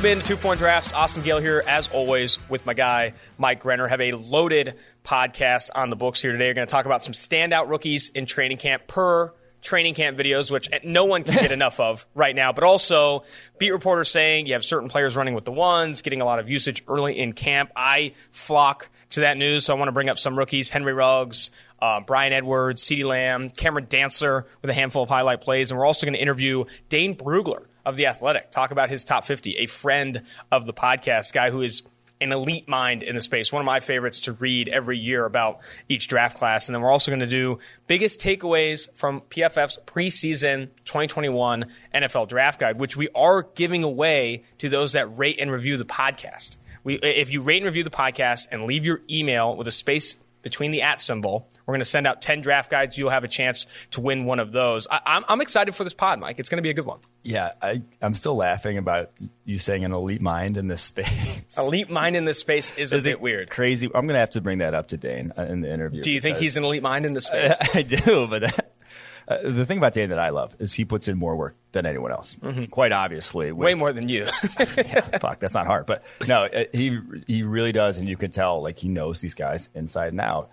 Welcome in to Two Point Drafts. Austin Gayle here, as always, with my guy, Mike Renner. Have a loaded podcast on the books here today. We're going to talk about some standout rookies in training camp per training camp videos, which no one can get enough of right now, but also beat reporters saying you have certain players running with the ones, getting a lot of usage early in camp. I flock to that news, so I want to bring up some rookies Henry Ruggs, uh, Bryan Edwards, CeeDee Lamb, Cameron Dantzler with a handful of highlight plays, and we're also going to interview Dane Brugler of The Athletic, talk about his top 50, a friend of the podcast, guy who is an elite mind in the space. One of my favorites to read every year about each draft class. And then we're also going to do biggest takeaways from PFF's preseason 2021 NFL draft guide, which we are giving away to those that rate and review the podcast. We, if you rate and review the podcast and leave your email with a space between the at symbol. We're going to send out 10 draft guides. You'll have a chance to win one of those. I, am excited for this pod, Mike. It's going to be a good one. Yeah, I, am still laughing about you saying an elite mind in this space. elite mind in this space is, is a bit weird. Crazy. I'm going to have to bring that up to Dane uh, in the interview. Do you think he's an elite mind in this space? I, I do, but that, uh, the thing about Dane that I love is he puts in more work than anyone else. Mm-hmm. Quite obviously, with, way more than you. yeah, fuck, that's not hard, but no, uh, he he really does, and you can tell like he knows these guys inside and out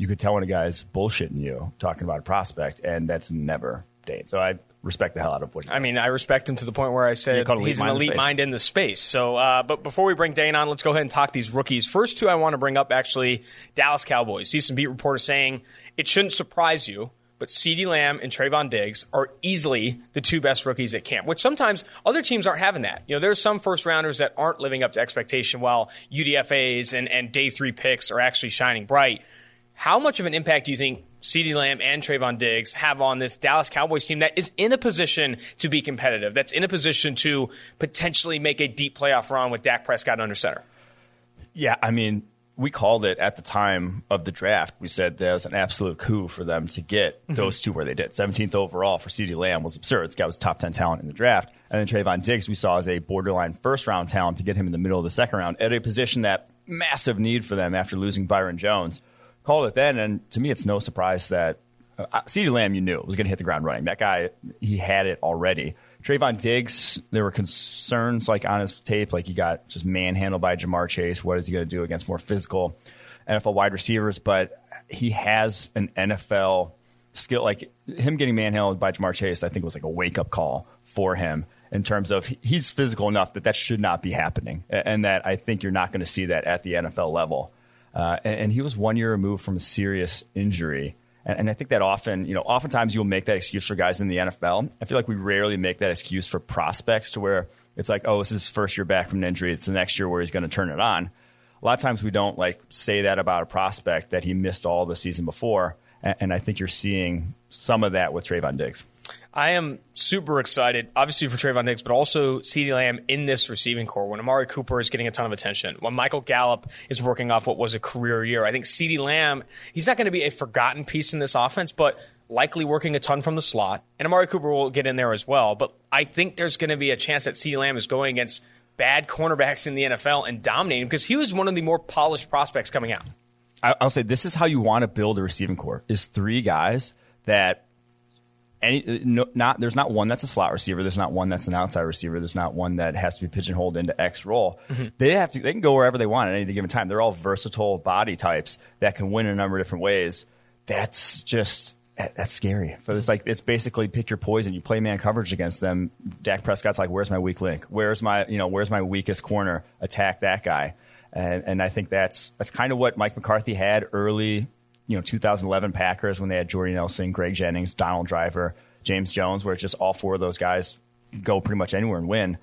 you could tell when a guy's bullshitting you talking about a prospect, and that's never Dane. So I respect the hell out of what. I mean, I respect him to the point where I said he's an elite mind in the space. So, uh, but before we bring Dane on, let's go ahead and talk these rookies. First two I want to bring up actually Dallas Cowboys. See some beat reporters saying it shouldn't surprise you. But CeeDee Lamb and Trevon Diggs are easily the two best rookies at camp, which sometimes other teams aren't having that. You know, there's some first rounders that aren't living up to expectation while UDFAs and, and day three picks are actually shining bright. How much of an impact do you think CeeDee Lamb and Trevon Diggs have on this Dallas Cowboys team that is in a position to be competitive, that's in a position to potentially make a deep playoff run with Dak Prescott under center? Yeah, I mean, we called it at the time of the draft. We said there was an absolute coup for them to get mm-hmm. those two where they did. 17th overall for CeeDee Lamb was absurd. This guy was top 10 talent in the draft. And then Trevon Diggs, we saw as a borderline first round talent to get him in the middle of the second round at a position that massive need for them after losing Byron Jones called it then, and to me, it's no surprise that uh, CeeDee Lamb, you knew, was going to hit the ground running. That guy, he had it already. Trevon Diggs, there were concerns like on his tape, like he got just manhandled by Ja'Marr Chase. What is he going to do against more physical NFL wide receivers? But he has an NFL skill. Like him getting manhandled by Ja'Marr Chase, I think was like a wake up call for him in terms of he's physical enough that that should not be happening, and that I think you're not going to see that at the NFL level. Uh, and, he was one year removed from a serious injury. And, and, I think that often, you know, oftentimes you'll make that excuse for guys in the NFL. I feel like we rarely make that excuse for prospects to where it's like, oh, this is his first year back from an injury. It's the next year where he's going to turn it on. A lot of times we don't like say that about a prospect that he missed all the season before. And, and I think you're seeing some of that with Trevon Diggs. I am super excited, obviously for Trevon Diggs, but also CeeDee Lamb in this receiving corps. When Amari Cooper is getting a ton of attention, when Michael Gallup is working off what was a career year, I think CeeDee Lamb, he's not going to be a forgotten piece in this offense, but likely working a ton from the slot. And Amari Cooper will get in there as well. But I think there's going to be a chance that CeeDee Lamb is going against bad cornerbacks in the NFL and dominating because he was one of the more polished prospects coming out. I'll say this is how you want to build a receiving corps: is three guys that any no, not there's not one that's a slot receiver. There's not one that's an outside receiver. There's not one that has to be pigeonholed into X role. Mm-hmm. They have to they can go wherever they want at any given time. They're all versatile body types that can win in a number of different ways. That's just that's scary. But it's like it's basically pick your poison. You play man coverage against them. Dak Prescott's like, where's my weak link? Where's my you know where's my weakest corner? Attack that guy. And and I think that's that's kind of what Mike McCarthy had early you know 2011 Packers when they had Jordy Nelson, Greg Jennings, Donald Driver, James Jones, where it's just all four of those guys go pretty much anywhere and win.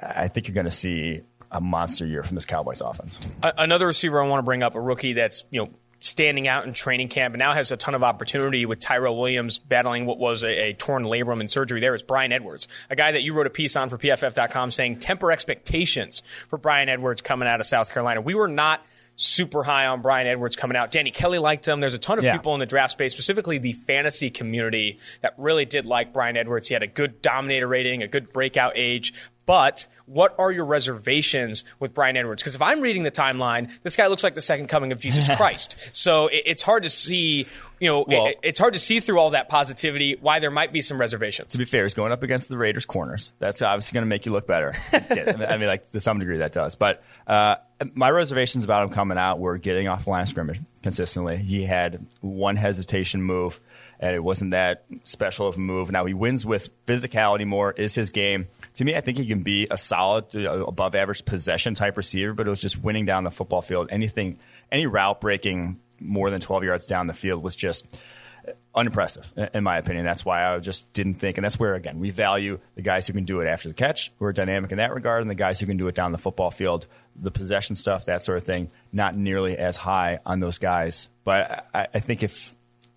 I think you're going to see a monster year from this Cowboys offense. Another receiver I want to bring up, a rookie that's you know standing out in training camp and now has a ton of opportunity with Tyrell Williams battling what was a, a torn labrum and surgery there is Bryan Edwards, a guy that you wrote a piece on for PFF.com saying temper expectations for Bryan Edwards coming out of South Carolina. We were not – super high on Bryan Edwards coming out. Danny Kelly liked him. There's a ton of yeah. people in the draft space, specifically the fantasy community, that really did like Bryan Edwards. He had a good dominator rating, a good breakout age. But what are your reservations with Bryan Edwards? Because if I'm reading the timeline, this guy looks like the second coming of Jesus Christ. So it, it's hard to see, you know, Well- it- it's hard to see through all that positivity why there might be some reservations. to be fair, he's going up against the Raiders corners. That's obviously going to make you look better. I mean, like to some degree that does. But uh, my reservations about him coming out were getting off the line of scrimmage consistently. He had one hesitation move, and it wasn't that special of a move. Now he wins with physicality more. Is his game. To me, I think he can be a solid, uh, above average possession type receiver, but it was just winning down the football field. Anything, any route breaking more than 12 yards down the field was just unimpressive, in my opinion. That's why I just didn't think, and that's where again we value the guys who can do it after the catch, who are dynamic in that regard, and the guys who can do it down the football field, the possession stuff, that sort of thing. Not nearly as high on those guys, but I, I think if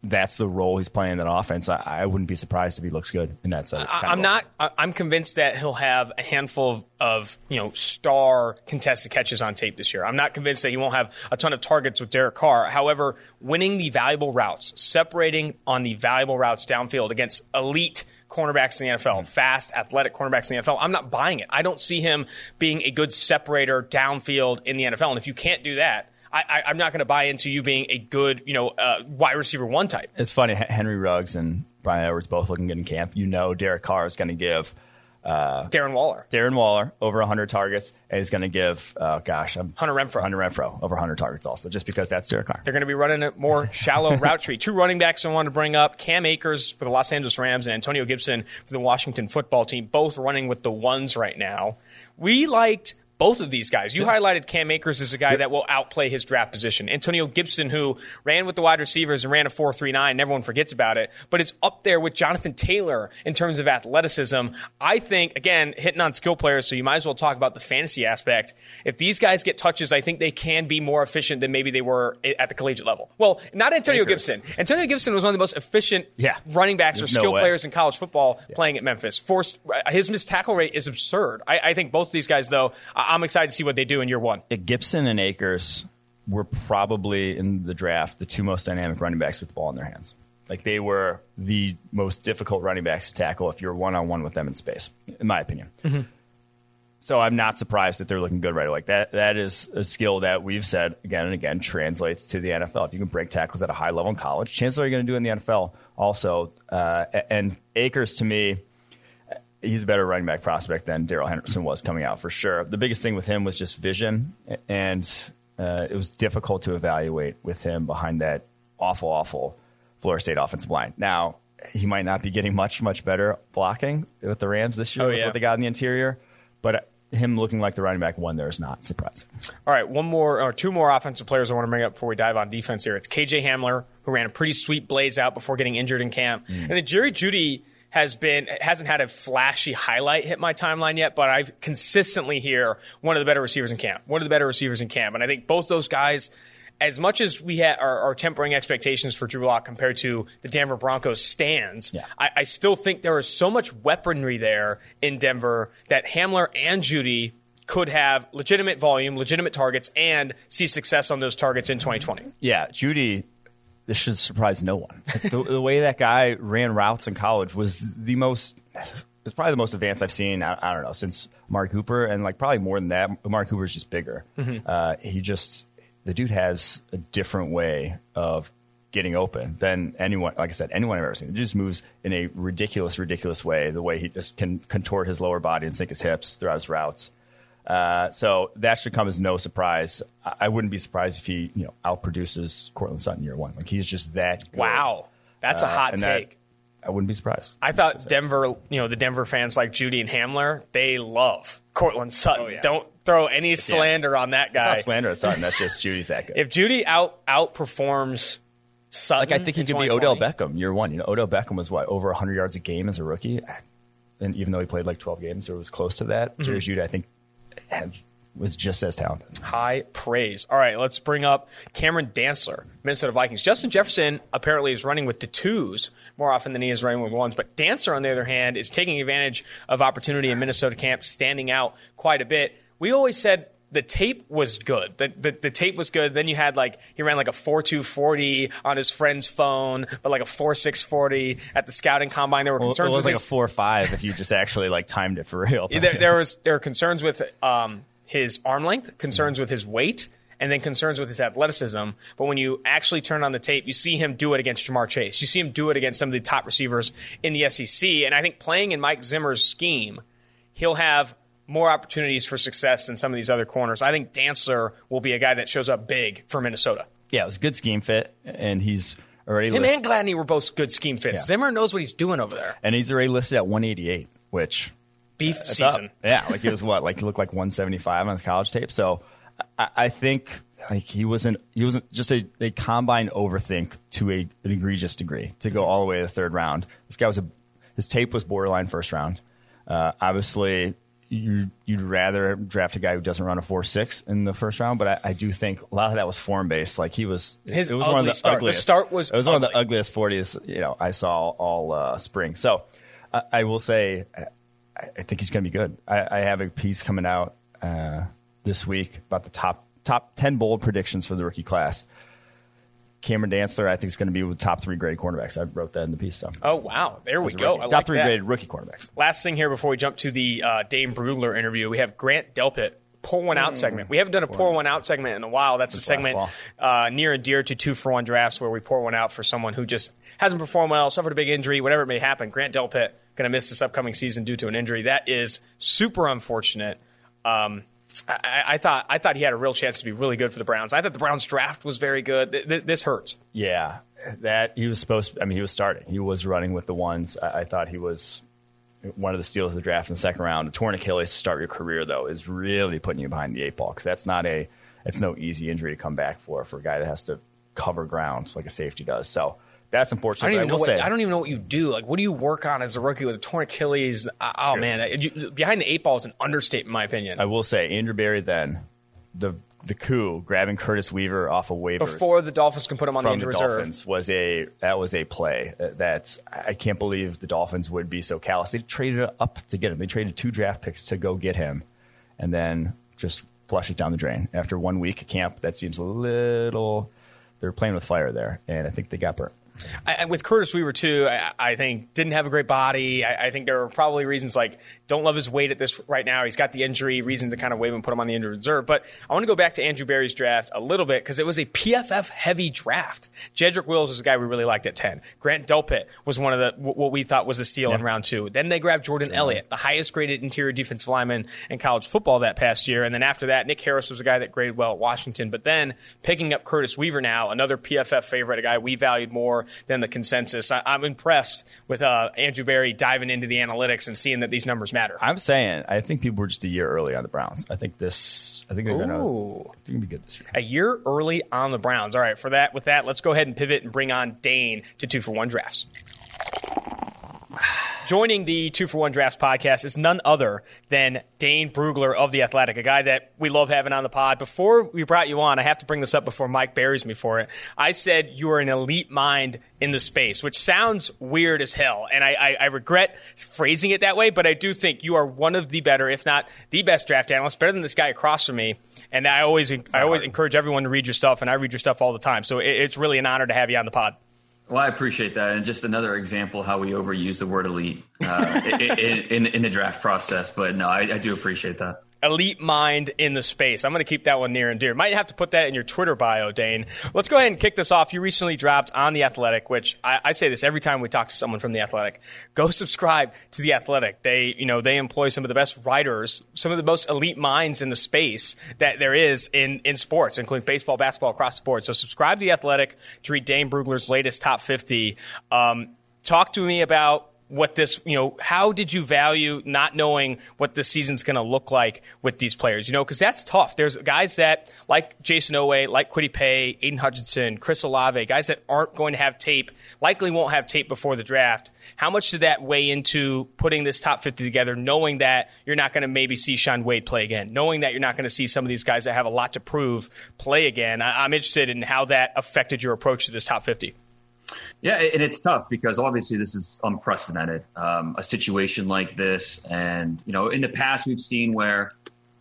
that's the role he's playing in that offense, I, I wouldn't be surprised if he looks good in that side. I- I'm not. I- I'm convinced that he'll have a handful of, of you know star contested catches on tape this year. I'm not convinced that he won't have a ton of targets with Derek Carr. However, winning the valuable routes, separating on the valuable routes downfield against elite cornerbacks in the NFL, mm-hmm. fast, athletic cornerbacks in the NFL. I'm not buying it. I don't see him being a good separator downfield in the NFL. And if you can't do that, I, I'm not going to buy into you being a good, you know, uh, wide receiver one type. It's funny. Henry Ruggs and Bryan Edwards both looking good in camp. You know, Derek Carr is going to give Darren Waller. Darren Waller over 100 targets, and he's going to give, oh gosh, I'm, Hunter Renfrow. Hunter Renfrow over 100 targets also, just because that's Derek Carr. They're going to be running a more shallow route tree. Two running backs I want to bring up Cam Akers for the Los Angeles Rams and Antonio Gibson for the Washington football team, both running with the ones right now. We liked both of these guys. You highlighted Cam Akers as a guy that will outplay his draft position. Antonio Gibson, who ran with the wide receivers and ran a 4 3 9, everyone forgets about it, but it's up there with Jonathan Taylor in terms of athleticism. I think, again, hitting on skill players, so you might as well talk about the fantasy aspect. If these guys get touches, I think they can be more efficient than maybe they were at the collegiate level. Well, not Antonio Akers. Gibson. Antonio Gibson was one of the most efficient Yeah. running backs or There's no skill way. players in college football playing at Memphis. Forced his missed tackle rate is absurd. I, I think both of these guys, though, I- I'm excited to see what they do in year one. Gibson and Akers were probably in the draft the two most dynamic running backs with the ball in their hands. Like they were the most difficult running backs to tackle if you're one on one with them in space, in my opinion. So I'm not surprised that they're looking good right away. Like that that is a skill that we've said again and again translates to the NFL. If you can break tackles at a high level in college, chances are you're going to do it in the NFL also. Uh, and Akers to me, he's a better running back prospect than Darrell Henderson was coming out for sure. The biggest thing with him was just vision, and uh, it was difficult to evaluate with him behind that awful, awful Florida State offensive line. Now he might not be getting much, much better blocking with the Rams this year Oh, with yeah. what they got in the interior, but him looking like the running back one there is not surprising. All right, one more or two more offensive players I want to bring up before we dive on defense here. It's KJ Hamler, who ran a pretty sweet blaze out before getting injured in camp, and then Jerry Jeudy has been hasn't had a flashy highlight hit my timeline yet, but I've consistently hear one of the better receivers in camp, one of the better receivers in camp, and I think both those guys. As much as we ha- are, are tempering expectations for Drew Lock compared to the Denver Broncos stands, Yeah. I, I still think there is so much weaponry there in Denver that Hamler and Jeudy could have legitimate volume, legitimate targets, and see success on those targets in 2020. Yeah, Jeudy. This should surprise no one. the, the way that guy ran routes in college was the most. It's probably the most advanced I've seen. I, I don't know since Amari Cooper, and like probably more than that. Amari Cooper's just bigger. Uh, he just the dude has a different way of getting open than anyone. Like I said, anyone I've ever seen. He just moves in a ridiculous, ridiculous way. The way he just can contort his lower body and sink his hips throughout his routes. Uh, so that should come as no surprise. I, I wouldn't be surprised if he, you know, outproduces Courtland Sutton year one. Like he's just that. Good. Wow, that's a Uh, hot and that- take. I wouldn't be surprised. I thought Denver, you know, the Denver fans like Jeudy and Hamler, they love Courtland Sutton. Oh, yeah. Don't throw any slander on that guy. It's guy. not slander of Sutton. That's just Jeudy's that good. If Jeudy out outperforms Sutton, like I think he could be Odell Beckham year one. You know, Odell Beckham was what over 100 yards a game as a rookie, and even though he played like 12 games or was close to that, Mm-hmm. Jerry Jeudy I think had, was just as talented. High praise. All right, let's bring up Cameron Dantzler, Minnesota Vikings. Justin Jefferson apparently is running with the twos more often than he is running with ones, but Dantzler, on the other hand, is taking advantage of opportunity in Minnesota camp, standing out quite a bit. We always said the tape was good. The, the, the tape was good. Then you had like he ran like a four two forty on his friend's phone, but like a four six forty at the scouting combine. There were Well, concerns it was with like his, a four five if you just actually like timed it for real. there, there was there were concerns with um, his arm length, concerns with his weight, and then concerns with his athleticism. But when you actually turn on the tape, you see him do it against Ja'Marr Chase. You see him do it against some of the top receivers in the SEC. And I think playing in Mike Zimmer's scheme, he'll have more opportunities for success than some of these other corners. I think Dantzler will be a guy that shows up big for Minnesota. yeah, it was a good scheme fit, and he's already Him listed, and Gladney were both good scheme fits. Yeah. Zimmer knows what he's doing over there. and he's already listed at 188, which Beef up. season. Yeah, like he was what, like he looked like 175 on his college tape. So I, I think like he wasn't he wasn't just a, a combine overthink to a, an egregious degree to go all the way to the third round. This guy was a his tape was borderline first round. Uh, obviously, you you'd rather draft a guy who doesn't run a four six in the first round, but I, I do think a lot of that was form based. Like he was His it was ugly one of the start. The ugliest. start was it was one of the ugliest forties you know I saw all uh, spring. So I, I will say I, I think he's going to be good. I, I have a piece coming out uh, this week about the top top ten bold predictions for the rookie class. Cameron Dantzler, I think, is going to be with the top three graded cornerbacks. I wrote that in the piece. So Oh wow, there we go. rookie. Top like three that. graded rookie cornerbacks. Last thing here before we jump to the uh, Dane Brugler interview, we have Grant Delpit. Pour one out segment. We haven't done a pour one out segment in a while. That's a Since last segment uh, near and dear to two for one drafts where we pour one out for someone who just hasn't performed well, suffered a big injury, whatever it may happen. Grant Delpit going to miss this upcoming season due to an injury. That is super unfortunate. Um, I, I- thought I thought he had a real chance to be really good for the Browns. I thought the Browns draft was very good. Th- th- this hurts. Yeah, that he was supposed. I mean, he was starting. He was running with the ones. I, I thought he was one of the steals of the draft in the second round. A torn Achilles to start your career though is really putting you behind the eight ball because that's not a. It's no easy injury to come back for for a guy that has to cover ground like a safety does. So that's unfortunate. I don't even know will what say, I don't even know what you do. Like, what do you work on as a rookie with a torn Achilles? Oh Sure. man, you, behind the eight ball is an understatement, in my opinion. I will say Andrew Berry then the the coup grabbing Curtis Weaver off of waivers Before the Dolphins can put him on the injured the reserve. Dolphins was a that was a play that I can't believe the Dolphins would be so callous. They traded up to get him. They traded two draft picks to go get him, and then just flush it down the drain after one week of camp. That seems a little. They're playing with fire there, and I think they got burnt. I, with Curtis Weaver too, I, I think didn't have a great body. I, I think there are probably reasons like don't love his weight at this right now. He's got the injury, reason to kind of waive and put him on the injured reserve. But I want to go back to Andrew Berry's draft a little bit because it was a PFF heavy draft. Jedrick Wills was a guy we really liked at ten. Grant Delpit was one of the what we thought was a steal in round two. Then they grabbed Jordan Elliott, the highest graded interior defensive lineman in college football that past year. And then after that, Nick Harris was a guy that graded well at Washington. But then picking up Curtis Weaver now, another PFF favorite, a guy we valued more than the consensus. I, I'm impressed with uh, Andrew Berry diving into the analytics and seeing that these numbers matter. I'm saying I think people were just a year early on the Browns. I think this. I think they're. Ooh. They're to be good this year. A year early on the Browns. All right, for that, with that, let's go ahead and pivot and bring on Dane to two for one drafts. Joining the Two for One Drafts podcast is none other than Dane Brugler of The Athletic, a guy that we love having on the pod. Before we brought you on, I have to bring this up before Mike buries me for it. I said you are an elite mind in the space, which sounds weird as hell. And I, I, I regret phrasing it that way, but I do think you are one of the better, if not the best draft analyst, better than this guy across from me. And I always, I always hard. encourage everyone to read your stuff, and I read your stuff all the time. So it, it's really an honor to have you on the pod. Well, I appreciate that, and just another example how we overuse the word elite uh, in, in, in the draft process. But no, I, I do appreciate that. Elite mind in the space. I'm going to keep that one near and dear. Might have to put that in your Twitter bio, Dane. Let's go ahead and kick this off. You recently dropped on The Athletic, which I, I say this every time we talk to someone from The Athletic. Go subscribe to The Athletic. They, you know, they employ some of the best writers, some of the most elite minds in the space that there is in, in sports, including baseball, basketball, across the board. So subscribe to The Athletic to read Dane Brugler's latest top 50. Um, talk to me about what this, you know, how did you value not knowing what the season's going to look like with these players? You know, because that's tough. There's guys that, like Jayson Oweh, like Kwity Paye, Aidan Hutchinson, Chris Olave, guys that aren't going to have tape, likely won't have tape before the draft. How much did that weigh into putting this top 50 together, knowing that you're not going to maybe see Shaun Wade play again, knowing that you're not going to see some of these guys that have a lot to prove play again? I- I'm interested in how that affected your approach to this top 50. Yeah, and it's tough because obviously this is unprecedented. Um, a situation like this, and you know, in the past we've seen where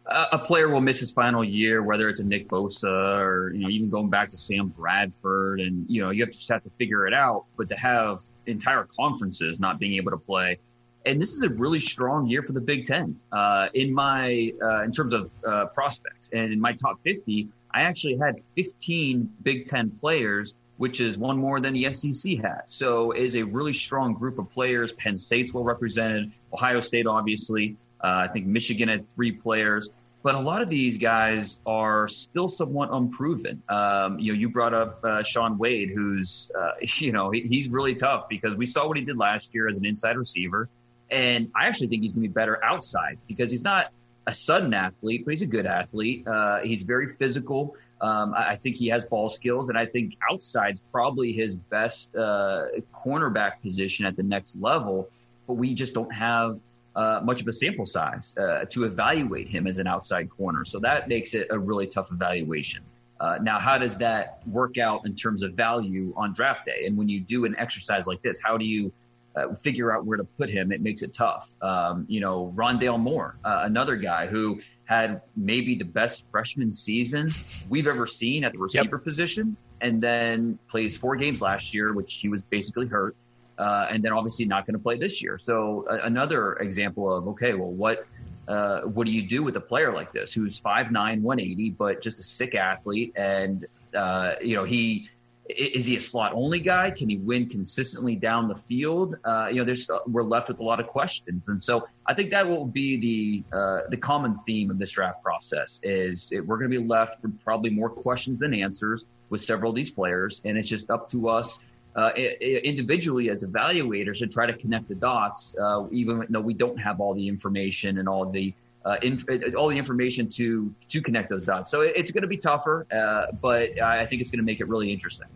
a player will miss his final year, whether it's a Nick Bosa or you know even going back to Sam Bradford, and you know you have to just have to figure it out. But to have entire conferences not being able to play, and this is a really strong year for the Big Ten uh, in my uh, in terms of uh, prospects, and in my top fifty, I actually had fifteen Big Ten players, which is one more than the SEC had. So it is a really strong group of players. Penn State's well represented, Ohio State obviously. Uh, I think Michigan had three players, but a lot of these guys are still somewhat unproven. Um, you know, you brought up uh, Shaun Wade, who's uh, you know he, he's really tough because we saw what he did last year as an inside receiver, and I actually think he's going to be better outside because he's not a sudden athlete, but he's a good athlete. Uh, he's very physical. Um, I, I, think he has ball skills, and I think outside's probably his best uh, cornerback position at the next level. But we just don't have uh, much of a sample size uh, to evaluate him as an outside corner. So that makes it a really tough evaluation. Uh, now, how does that work out in terms of value on draft day? And when you do an exercise like this, how do you uh, figure out where to put him? It makes it tough. Um, you know, Rondale Moore, uh, another guy who had maybe the best freshman season we've ever seen at the receiver yep. position, and then plays four games last year, which he was basically hurt uh, and then obviously not going to play this year. So uh, another example of okay, well, what uh, what do you do with a player like this who's 5'9", 180, but just a sick athlete, and uh, you know he is he a slot only guy? Can he win consistently down the field? Uh, you know, there's uh, we're left with a lot of questions, and so I think that will be the uh, the common theme of this draft process. Is it, we're going to be left with probably more questions than answers with several of these players, and it's just up to us uh, individually as evaluators to try to connect the dots, uh, even though we don't have all the information and all the uh, inf- all the information to to connect those dots. So it's going to be tougher, uh, but I think it's going to make it really interesting.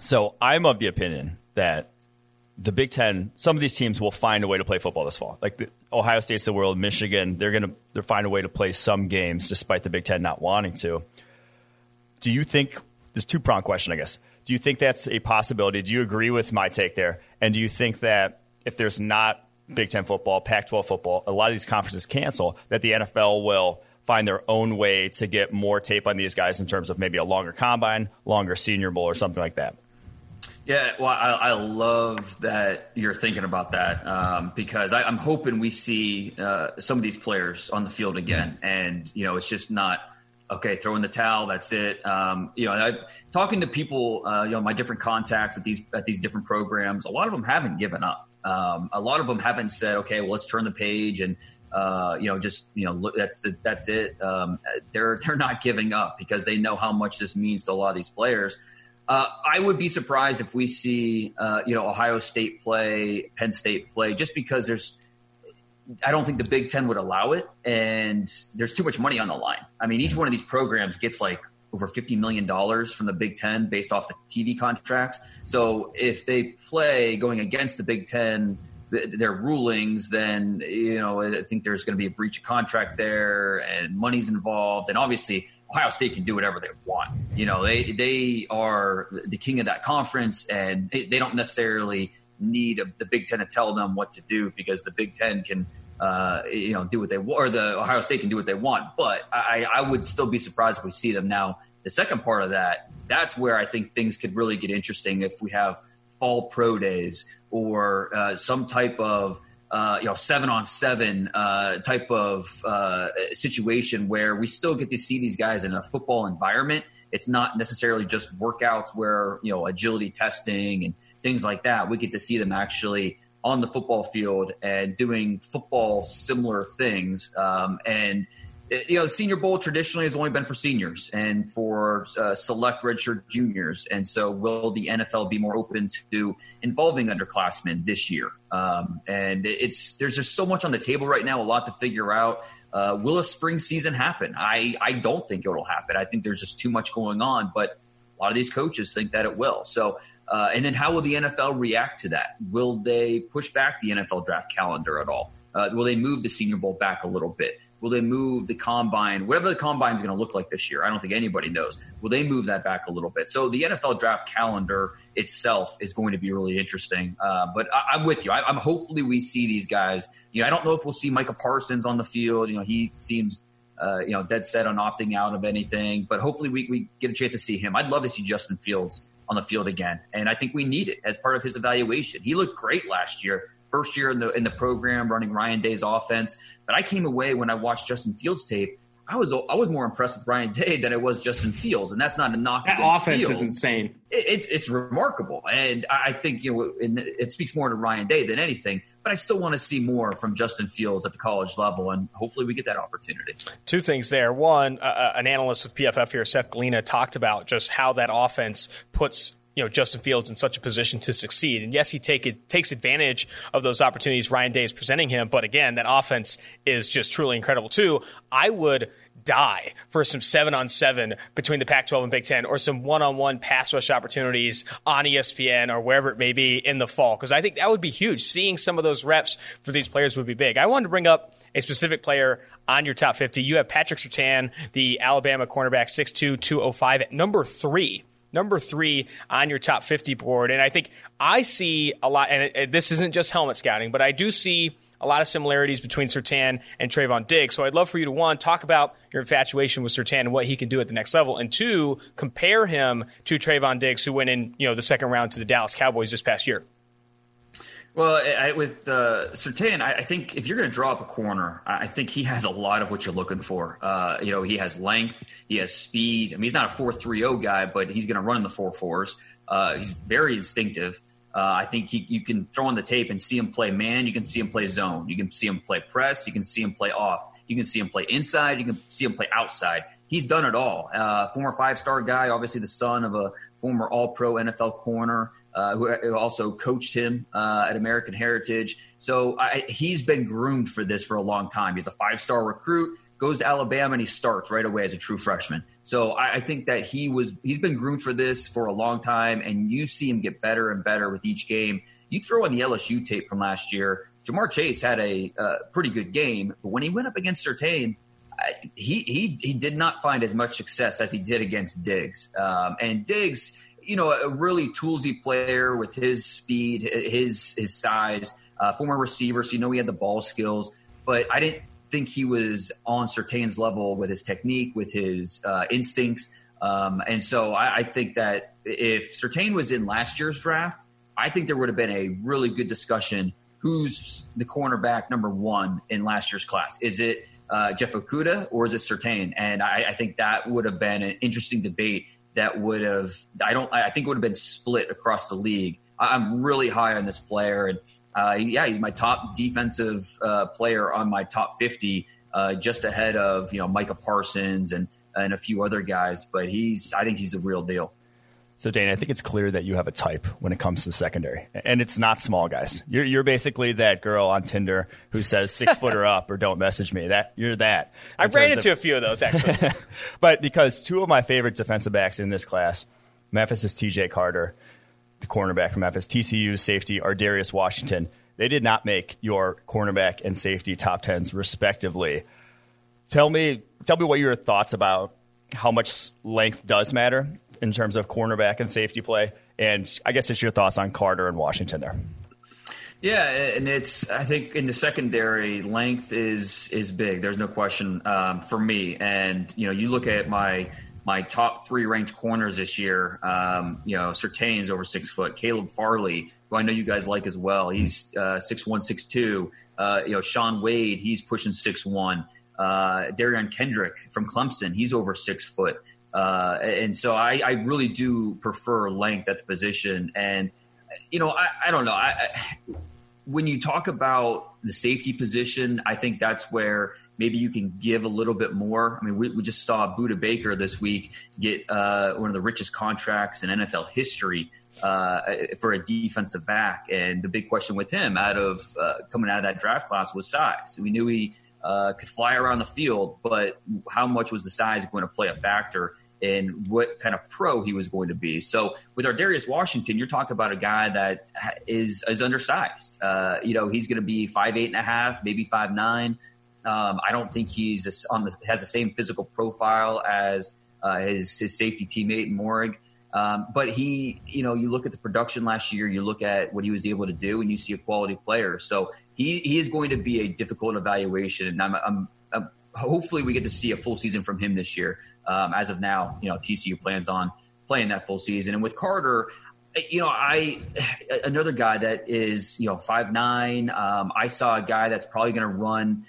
So I'm of the opinion that the Big Ten, some of these teams will find a way to play football this fall. Like Ohio State's the world, Michigan, they're going to they're find a way to play some games despite the Big Ten not wanting to. Do you think? this two prong question, I guess. Do you think that's a possibility? Do you agree with my take there? And do you think that if there's not Big Ten football, Pac 12 football, a lot of these conferences cancel, that the NFL will find their own way to get more tape on these guys in terms of maybe a longer combine, longer senior bowl, or something like that? Yeah, well, I, I love that you're thinking about that um, because I, am hoping we see uh, some of these players on the field again, and you know, it's just not okay, throw in the towel. That's it. Um, you know, I've talking to people, uh, you know, my different contacts at these at these different programs. A lot of them haven't given up. Um, a lot of them haven't said, okay, well, let's turn the page and uh, you know, just you know, look, that's it, that's it. Um, they're they're not giving up because they know how much this means to a lot of these players. Uh, I would be surprised if we see, uh, you know, Ohio State play, Penn State play, just because there's I don't think the Big Ten would allow it, and there's too much money on the line. I mean, each one of these programs gets like over $50 million from the Big Ten based off the TV contracts. So if they play going against the Big Ten, their rulings, then, you know, I think there's going to be a breach of contract there and money's involved. And obviously, Ohio State can do whatever they want. You know, they, they are the king of that conference and they don't necessarily need a, the Big Ten to tell them what to do because the Big Ten can, uh, you know, do what they want, or the Ohio State can do what they want. But I, I would still be surprised if we see them now. The second part of that, that's where I think things could really get interesting if we have fall pro days or uh, some type of uh, you know seven on seven uh, type of uh, situation where we still get to see these guys in a football environment. It's not necessarily just workouts where you know agility testing and things like that. We get to see them actually on the football field and doing football similar things. Um, and you know, the Senior Bowl traditionally has only been for seniors and for uh, select redshirt juniors. And so, will the NFL be more open to involving underclassmen this year? Um, and it's there's just so much on the table right now, a lot to figure out. Uh, will a spring season happen? I I don't think it will happen. I think there's just too much going on, but a lot of these coaches think that it will. So uh, and then how will the NFL react to that? Will they push back the NFL draft calendar at all? Uh, will they move the Senior Bowl back a little bit? Will they move the combine, whatever the combine is going to look like this year? I don't think anybody knows. Will they move that back a little bit? So the NFL draft calendar itself is going to be really interesting. Uh, but I, am with you. I, am hopefully we see these guys. You know, I don't know if we'll see Micah Parsons on the field. You know, he seems uh, you know, dead set on opting out of anything. But hopefully, we, we get a chance to see him. I'd love to see Justin Fields on the field again, and I think we need it as part of his evaluation. He looked great last year, first year in the in the program, running Ryan Day's offense. But I came away when I watched Justin Fields tape. I was I was more impressed with Ryan Day than it was Justin Fields, and that's not a knock. That offense Fields. is insane. It, it's it's remarkable, and I think you know it speaks more to Ryan Day than anything but I still want to see more from Justin Fields at the college level, and hopefully we get that opportunity. Two things there. One, uh, an analyst with PFF here, Seth Galina, talked about just how that offense puts you know Justin Fields in such a position to succeed. And yes, he take takes advantage of those opportunities Ryan Day is presenting him. But again, that offense is just truly incredible too. I would die for some seven on seven between the Pac 12 and Big Ten or some one on one pass rush opportunities on ESPN or wherever it may be in the fall. Because I think that would be huge. Seeing some of those reps for these players would be big. I wanted to bring up a specific player on your top 50. You have Patrick Surtain, the Alabama cornerback, 6'2, 205 at number three number three on your top 50 board. And I think I see a lot, and this isn't just helmet scouting, but I do see a lot of similarities between Surtain and Trevon Diggs. So I'd love for you to one talk about your infatuation with Surtain and what he can do at the next level, and two compare him to Trevon Diggs, who went in you know the second round to the Dallas Cowboys this past year. Well, I, with uh, Surtain, I, I, think if you're going to draw up a corner, I think he has a lot of what you're looking for. Uh, you know, he has length, he has speed. I mean, he's not a four three zero guy, but he's going to run in the four fours. Uh, he's very instinctive. Uh, I think he, you can throw on the tape and see him play man. You can see him play zone. You can see him play press. You can see him play off. You can see him play inside. You can see him play outside. He's done it all. Uh, former five star guy, obviously the son of a former All Pro NFL corner. Uh, who also coached him uh, at American Heritage. So I, he's been groomed for this for a long time. He's a five star recruit, goes to Alabama, and he starts right away as a true freshman. So I, I, think that he was he's been groomed for this for a long time, and you see him get better and better with each game. You throw in the LSU tape from last year. Ja'Marr Chase had a uh, pretty good game, but when he went up against Surtain, he he he did not find as much success as he did against Diggs. Um, and Diggs, you know, a really toolsy player with his speed, his his size, uh, former receiver, so you know he had the ball skills. But I didn't think he was on Surtain's level with his technique, with his uh, instincts. Um, and so I, I, think that if Surtain was in last year's draft, I think there would have been a really good discussion who's the cornerback number one in last year's class. Is it uh, Jeff Okudah or is it Surtain? And I, I, think that would have been an interesting debate that would have, I don't, I think would have been split across the league. I'm really high on this player. And uh, yeah, he's my top defensive uh, player on my top 50, uh, just ahead of you know Micah Parsons and and a few other guys. But he's I think he's the real deal. So, Dane, I think it's clear that you have a type when it comes to the secondary, and it's not small guys. You're, you're basically that girl on Tinder who says six foot or up or don't message me. That you're that. I ran into of, a few of those actually. but because two of my favorite defensive backs in this class, Memphis is T.J. Carter, the cornerback from Memphis, TCU safety Ar'Darius Washington. They did not make your cornerback and safety top tens respectively. Tell me, tell me what your thoughts about how much length does matter in terms of cornerback and safety play, and I guess it's your thoughts on Carter and Washington there. Yeah, and it's I think in the secondary length is is big. There's no question um, for me. And you know, you look at my my top three ranked corners this year. Um, you know, Surtain's over six foot. Caleb Farley, who I know you guys like as well, he's uh, six one, six two. Uh, you know, Shaun Wade, he's pushing six one. Uh, Derion Kendrick from Clemson, he's over six foot. Uh, and so I, I, really do prefer length at the position. And you know, I, I don't know. I, when you talk about the safety position, I think that's where maybe you can give a little bit more. I mean, we, we just saw Budda Baker this week get uh, one of the richest contracts in NFL history uh, for a defensive back. And the big question with him out of uh, coming out of that draft class was size. We knew he uh, could fly around the field, but how much was the size going to play a factor? In what kind of pro he was going to be. So with Ar'Darius Washington, you're talking about a guy that is is undersized. Uh, you know, he's going to be five eight and a half, maybe five nine. Um, I don't think he's on the, has the same physical profile as uh, his his safety teammate Moehrig. Um, but he, you know, you look at the production last year, you look at what he was able to do, and you see a quality player. So he he is going to be a difficult evaluation, and I'm I'm, I'm hopefully we get to see a full season from him this year. Um, as of now, you know, TCU plans on playing that full season. And with Carter, you know, I another guy that is you know five nine. Um, I saw a guy that's probably going to run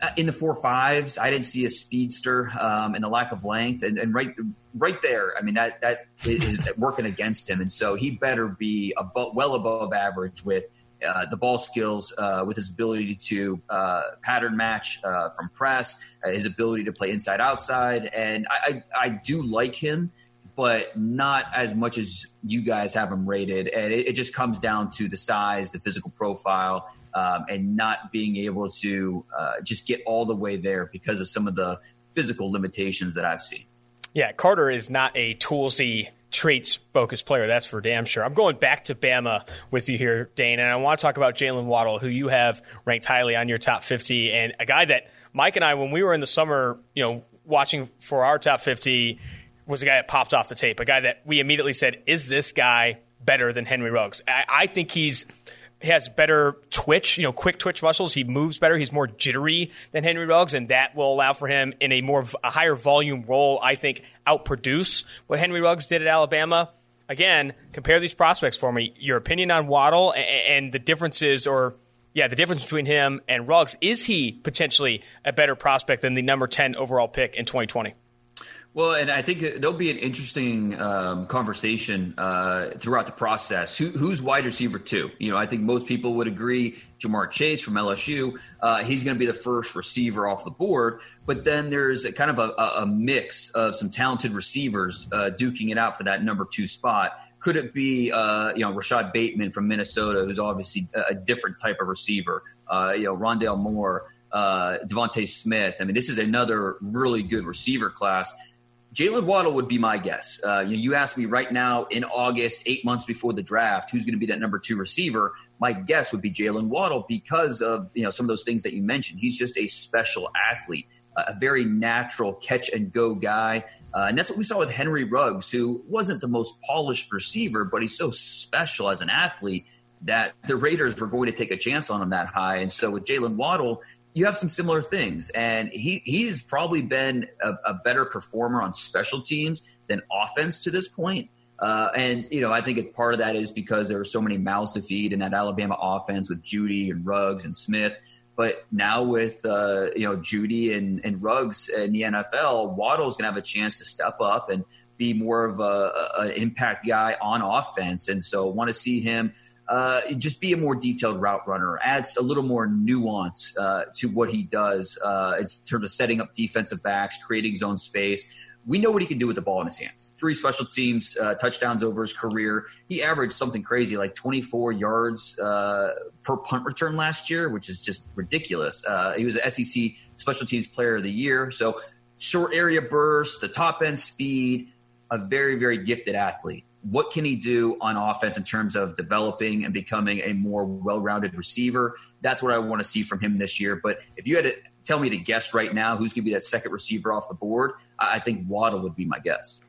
uh, in the four fives. I didn't see a speedster um, and the lack of length, and, and, right right there. I mean that that is working against him, and so he better be above, well above average with. Uh, the ball skills, uh, with his ability to uh, pattern match uh, from press, uh, his ability to play inside outside, and I, I, I do like him but not as much as you guys have him rated. And it, it just comes down to the size, the physical profile, um, and not being able to uh, just get all the way there because of some of the physical limitations that I've seen. Yeah, Carter is not a toolsy traits focused player. That's for damn sure. I'm going back to Bama with you here, Dane, and I want to talk about Jaylen Waddle, who you have ranked highly on your top 50, and a guy that Mike and I, when we were in the summer, you know, watching for our top 50, was a guy that popped off the tape, a guy that we immediately said, is this guy better than Henry Ruggs? I, I think he's he has better twitch, you know, quick twitch muscles. He moves better. He's more jittery than Henry Ruggs, and that will allow for him in a more a higher volume role. I think outproduce what Henry Ruggs did at Alabama. Again, compare these prospects for me. Your opinion on Waddle and, and the differences, or yeah, the difference between him and Ruggs. Is he potentially a better prospect than the number ten overall pick in 2020? Well, and I think there'll be an interesting um, conversation uh, throughout the process. Who, who's wide receiver two? You know, I think most people would agree Ja'Marr Chase from LSU. Uh, he's going to be the first receiver off the board. But then there's a kind of a, a mix of some talented receivers uh, duking it out for that number two spot. Could it be, uh, you know, Rashod Bateman from Minnesota, who's obviously a, different type of receiver? Uh, you know, Rondale Moore, uh, DeVonta Smith. I mean, this is another really good receiver class. Jaylen Waddle would be my guess. Uh, you, you ask me right now in August, eight months before the draft, who's going to be that number two receiver? My guess would be Jaylen Waddle because of you know some of those things that you mentioned. He's just a special athlete, a very natural catch and go guy. Uh, and that's what we saw with Henry Ruggs, who wasn't the most polished receiver, but he's so special as an athlete that the Raiders were going to take a chance on him that high. And so with Jaylen Waddle, you have some similar things, and he he's probably been a, a better performer on special teams than offense to this point. Uh, and you know, I think part of that is because there are so many mouths to feed in that Alabama offense with Jeudy and Ruggs and Smith. But now with uh, you know Jeudy and, and Ruggs in the NFL, Waddle's going to have a chance to step up and be more of a, an impact guy on offense. And so, want to see him uh, just be a more detailed route runner, adds a little more nuance uh, to what he does uh, in terms of setting up defensive backs, creating his own space. We know what he can do with the ball in his hands. Three special teams uh, touchdowns over his career. He averaged something crazy like 24 yards uh, per punt return last year, which is just ridiculous. Uh, he was an SEC special teams player of the year. So short area burst, the top end speed, a very, very gifted athlete what can he do on offense in terms of developing and becoming a more well-rounded receiver? That's what I want to see from him this year. But if you had to tell me to guess right now who's going to be that second receiver off the board, I think Waddle would be my guess.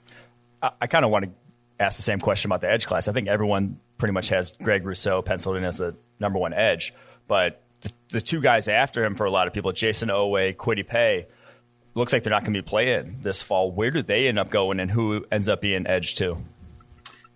I, I kind of want to ask the same question about the edge class. I think everyone pretty much has Greg Rousseau penciled in as the number one edge, but the, the two guys after him for a lot of people, Jayson Oweh, Kwity Paye, looks like they're not going to be playing this fall. Where do they end up going, and who ends up being edge too?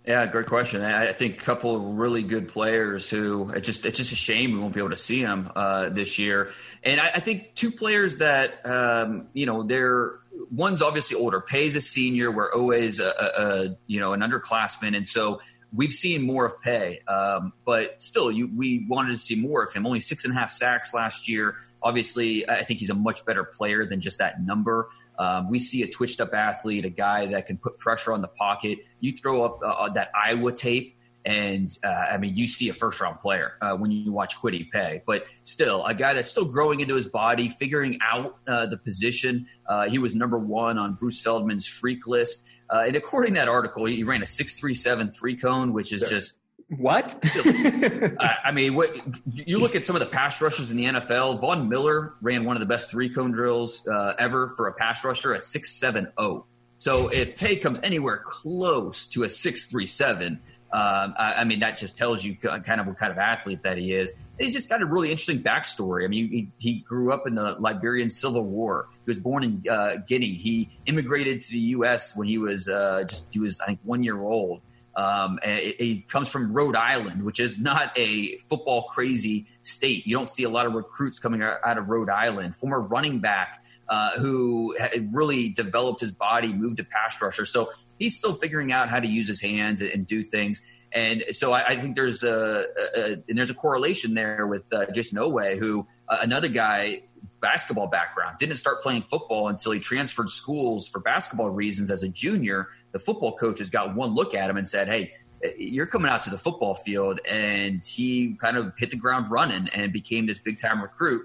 Yeah, great question. I think a couple of really good players who it just it's just a shame we won't be able to see them uh, this year. And I, I, think two players that um, you know they're one's obviously older. Paye's a senior, Oweh's a, a, a you know an underclassman, and so we've seen more of Paye, Um, but still, you, we wanted to see more of him. Only six and a half sacks last year. Obviously, I think he's a much better player than just that number. Um, we see a twitched up athlete, a guy that can put pressure on the pocket. You throw up uh, uh, that Iowa tape, and uh, I mean, you see a first round player uh, when you watch Kwity Paye. But still, a guy that's still growing into his body, figuring out uh, the position. Uh, he was number one on Bruce Feldman's freak list. and according to that article, he ran a six three seven three cone, which is just what? I mean, what you look at some of the pass rushers in the NFL. Von Miller ran one of the best three cone drills uh, ever for a pass rusher at six seven zero. So if Paye comes anywhere close to a six three seven, Um, I, I, mean, that just tells you kind of what kind of athlete that he is. He's just got a really interesting backstory. I mean, he, he grew up in the Liberian Civil War. He was born in uh, Guinea. He immigrated to the U.S. when he was uh, just he was I think one year old. Um, he comes from Rhode Island, which is not a football crazy state. You don't see a lot of recruits coming out of Rhode Island. Former running back uh, who really developed his body, moved to pass rusher. So he's still figuring out how to use his hands and, and do things. And so I, I think there's a, a, and there's a correlation there with uh, Jayson Oweh, who uh, another guy basketball background didn't start playing football until he transferred schools for basketball reasons as a junior. The football coaches got one look at him and said, "Hey, you're coming out to the football field," and he kind of hit the ground running and became this big time recruit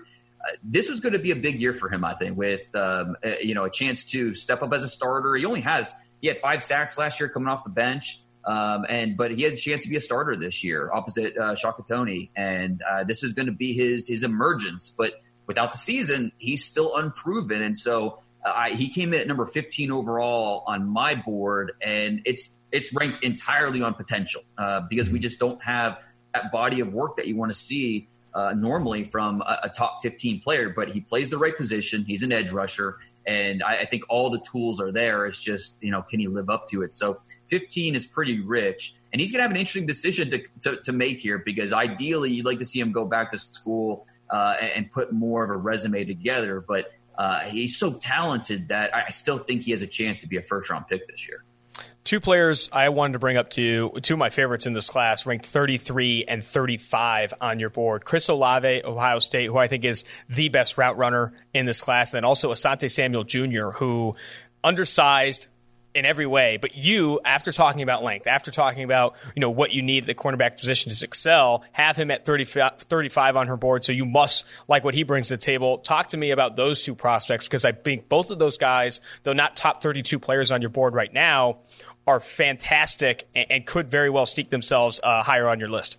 this was going to be a big year for him, I think, with um, uh, you know a chance to step up as a starter. He only has he had five sacks last year coming off the bench, um, and but he had a chance to be a starter this year opposite uh, Shaka Toney, and uh, this is going to be his his emergence. But without the season, he's still unproven, and so uh, I, he came in at number 15 overall on my board, and it's it's ranked entirely on potential uh, because we just don't have that body of work that you want to see uh, normally from a, a, top 15 player, but he plays the right position. He's an edge rusher. And I, I, think all the tools are there. It's just, you know, can he live up to it? So 15 is pretty rich. And he's going to have an interesting decision to, to, to, make here because ideally you'd like to see him go back to school uh, and, and, put more of a resume together. But uh, he's so talented that I still think he has a chance to be a first round pick this year. Two players I wanted to bring up to you, two of my favorites in this class, ranked 33 and 35 on your board. Chris Olave, Ohio State, who I think is the best route runner in this class, and then also Asante Samuel Jr., who undersized in every way. But you, after talking about length, after talking about you know what you need at the cornerback position to excel, have him at 30, 35 on her board. So you must like what he brings to the table. Talk to me about those two prospects because I think both of those guys, though not top 32 players on your board right now, are fantastic and, and could very well sneak themselves uh, higher on your list.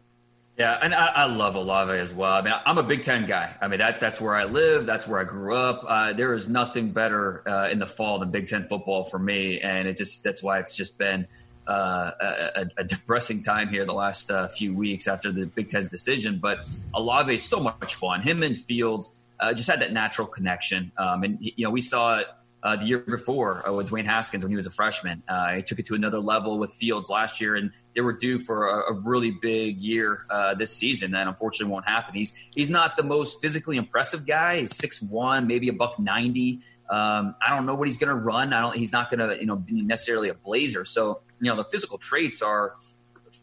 Yeah, and I, I, love Olave as well. I mean, I'm a Big Ten guy. I mean, that that's where I live. That's where I grew up. Uh, there is nothing better uh, in the fall than Big Ten football for me, and it just that's why it's just been uh, a, a, depressing time here the last uh, few weeks after the Big Ten's decision. But Olave is so much fun. Him and Fields uh, just had that natural connection, um, and you know we saw it uh, the year before uh, with Dwayne Haskins when he was a freshman. Uh, he took it to another level with Fields last year, and they were due for a, a really big year uh, this season. That unfortunately won't happen. He's he's not the most physically impressive guy. He's six one, maybe a buck ninety. Um, I don't know what he's going to run. I don't. He's not going to you know be necessarily a blazer. So you know the physical traits are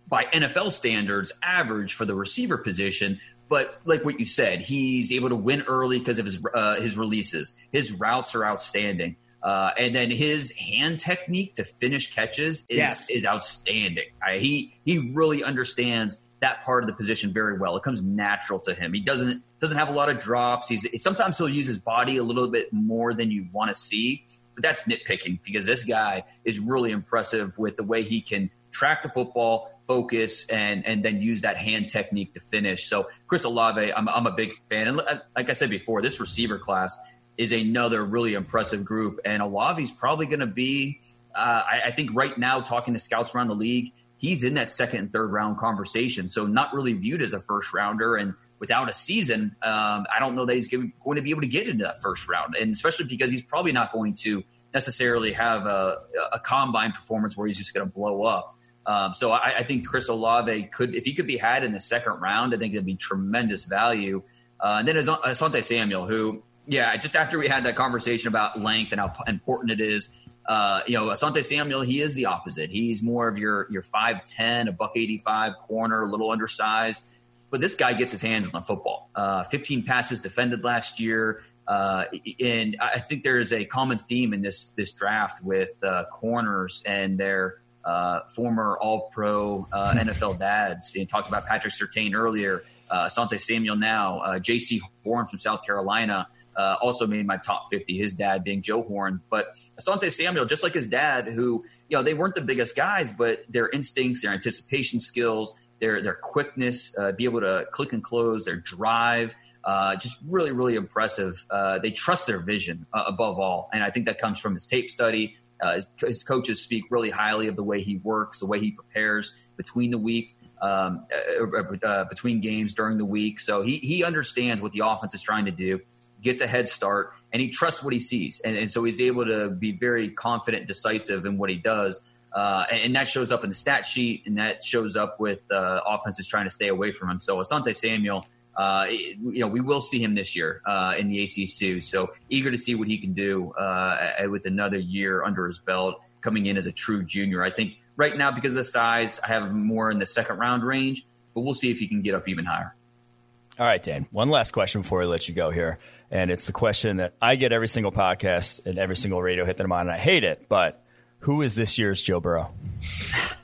by NFL standards average for the receiver position, but like what you said, he's able to win early because of his uh, his releases. His routes are outstanding, uh, and then his hand technique to finish catches is yes. is outstanding. I, he he really understands that part of the position very well. It comes natural to him. He doesn't doesn't have a lot of drops. He's sometimes he'll use his body a little bit more than you want to see, but that's nitpicking because this guy is really impressive with the way he can track the football, focus, and and then use that hand technique to finish. So Chris Olave, I'm, I'm a big fan, and like I said before, this receiver class is another really impressive group, and Olave's probably going to be. Uh, I, I think right now, talking to scouts around the league, he's in that second and third round conversation. So not really viewed as a first rounder, and without a season, um, I don't know that he's going to be able to get into that first round, and especially because he's probably not going to necessarily have a, a combine performance where he's just going to blow up. Um, so I, I, think Chris Olave could, if he could be had in the second round, I think it'd be tremendous value. Uh, and then Asante Samuel, who, yeah, just after we had that conversation about length and how important it is, uh, you know, Asante Samuel, he is the opposite. He's more of your your five ten, a buck eighty five corner, a little undersized. But this guy gets his hands on the football. Uh, Fifteen passes defended last year. Uh, and I think there is a common theme in this this draft with uh, corners and their uh, former All Pro uh, NFL dads. He talked about Patrick Surtain earlier, uh, Asante Samuel now, uh, Jaycee Horn from South Carolina. Uh, also made my top 50, his dad being Joe Horn. But Asante Samuel, just like his dad, who, you know, they weren't the biggest guys, but their instincts, their anticipation skills, their, their quickness, uh, be able to click and close, their drive, uh, just really, really impressive. Uh, they trust their vision uh, above all. And I think that comes from his tape study Uh, his, his, coaches speak really highly of the way he works, the way he prepares between the week, um, uh, uh, between games during the week. So he he understands what the offense is trying to do, gets a head start, and he trusts what he sees, and, and so he's able to be very confident, decisive in what he does. Uh, and, and, that shows up in the stat sheet, and that shows up with uh, offenses trying to stay away from him. So Asante Samuel, uh, you know, we will see him this year uh, in the ACC. So eager to see what he can do uh, with another year under his belt, coming in as a true junior. I think right now, because of the size, I have more in the second round range, but we'll see if he can get up even higher. All right, Dan. One last question before we let you go here. And it's the question that I get every single podcast and every single radio hit that I'm on, and I hate it. But who is this year's Joe Burrow?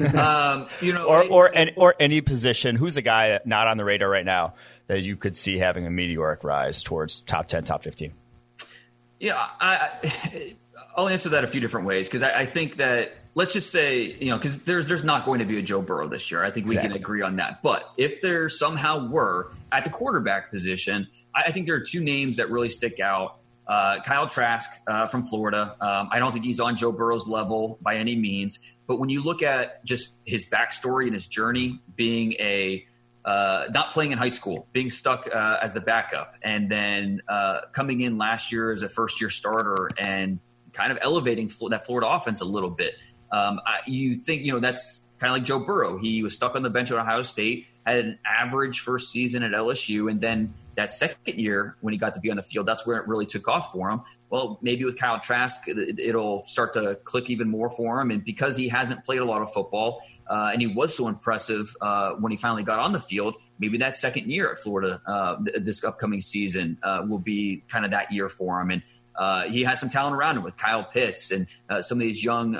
um, you know, or or any, or any position. Who's a guy not on the radar right now that you could see having a meteoric rise towards top ten, top fifteen? Yeah, I, will answer that a few different ways because I, I, think that let's just say you know because there's there's not going to be a Joe Burrow this year. I think we exactly. can agree on that. But if there somehow were at the quarterback position, I, I think there are two names that really stick out. Uh, Kyle Trask uh, from Florida. Um, I don't think he's on Joe Burrow's level by any means, but when you look at just his backstory and his journey, being a uh, not playing in high school, being stuck uh, as the backup, and then uh, coming in last year as a first year starter and kind of elevating that Florida offense a little bit. Um, I, you think, you know, that's kind of like Joe Burrow. He was stuck on the bench at Ohio State, had an average first season at LSU, and then that second year when he got to be on the field, that's where it really took off for him. Well, maybe with Kyle Trask, it'll start to click even more for him. And because he hasn't played a lot of football, uh, and he was so impressive uh, when he finally got on the field, maybe that second year at Florida uh, th- this upcoming season uh, will be kind of that year for him. And uh, he has some talent around him with Kyle Pitts and uh, some of these young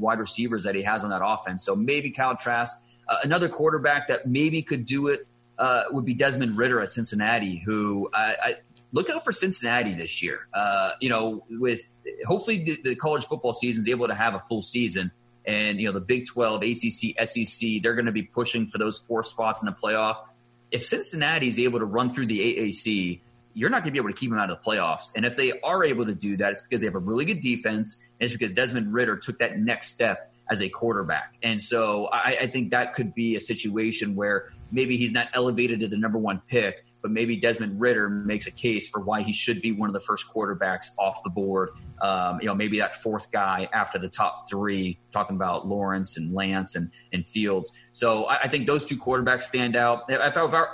wide receivers that he has on that offense. So maybe Kyle Trask, another quarterback that maybe could do it uh, would be Desmond Ridder at Cincinnati, who I, I look out for Cincinnati this year. Uh, you know, with hopefully the, the, college football season is able to have a full season, and you know the Big Twelve, ACC, SEC, they're going to be pushing for those four spots in the playoff. If Cincinnati is able to run through the AAC, you're not going to be able to keep them out of the playoffs. And if they are able to do that, it's because they have a really good defense, and it's because Desmond Ridder took that next step as a quarterback. And so I, I, think that could be a situation where maybe he's not elevated to the number one pick, but maybe Desmond Ridder makes a case for why he should be one of the first quarterbacks off the board. Um, you know, maybe that fourth guy after the top three, talking about Lawrence and Lance and, and Fields. So I, I think those two quarterbacks stand out. If I, if I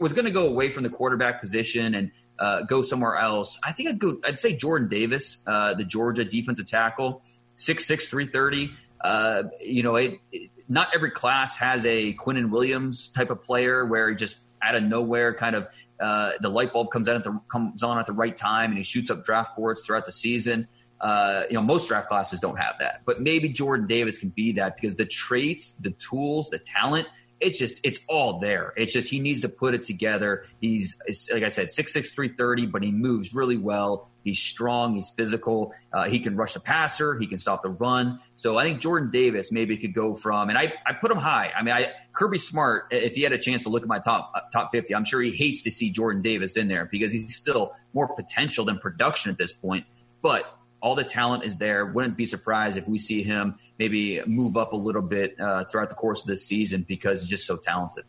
was going to go away from the quarterback position and uh, go somewhere else, I think I'd go. I'd say Jordan Davis, uh, the Georgia defensive tackle, six six three thirty. Uh, you know, it, it, not every class has a Quinnen Williams type of player where he just out of nowhere kind of uh, the light bulb comes on at the comes on at the right time and he shoots up draft boards throughout the season. Uh, you know, most draft classes don't have that, but maybe Jordan Davis can be that because the traits, the tools, the talent – it's just it's all there. It's just he needs to put it together. He's like I said, six six three thirty, but he moves really well. He's strong. He's physical. Uh, he can rush the passer. He can stop the run. So I think Jordan Davis maybe could go from, and I, I put him high. I mean, I Kirby Smart. If he had a chance to look at my top uh, top fifty, I'm sure he hates to see Jordan Davis in there because he's still more potential than production at this point. But all the talent is there. Wouldn't be surprised if we see him maybe move up a little bit uh, throughout the course of this season because he's just so talented.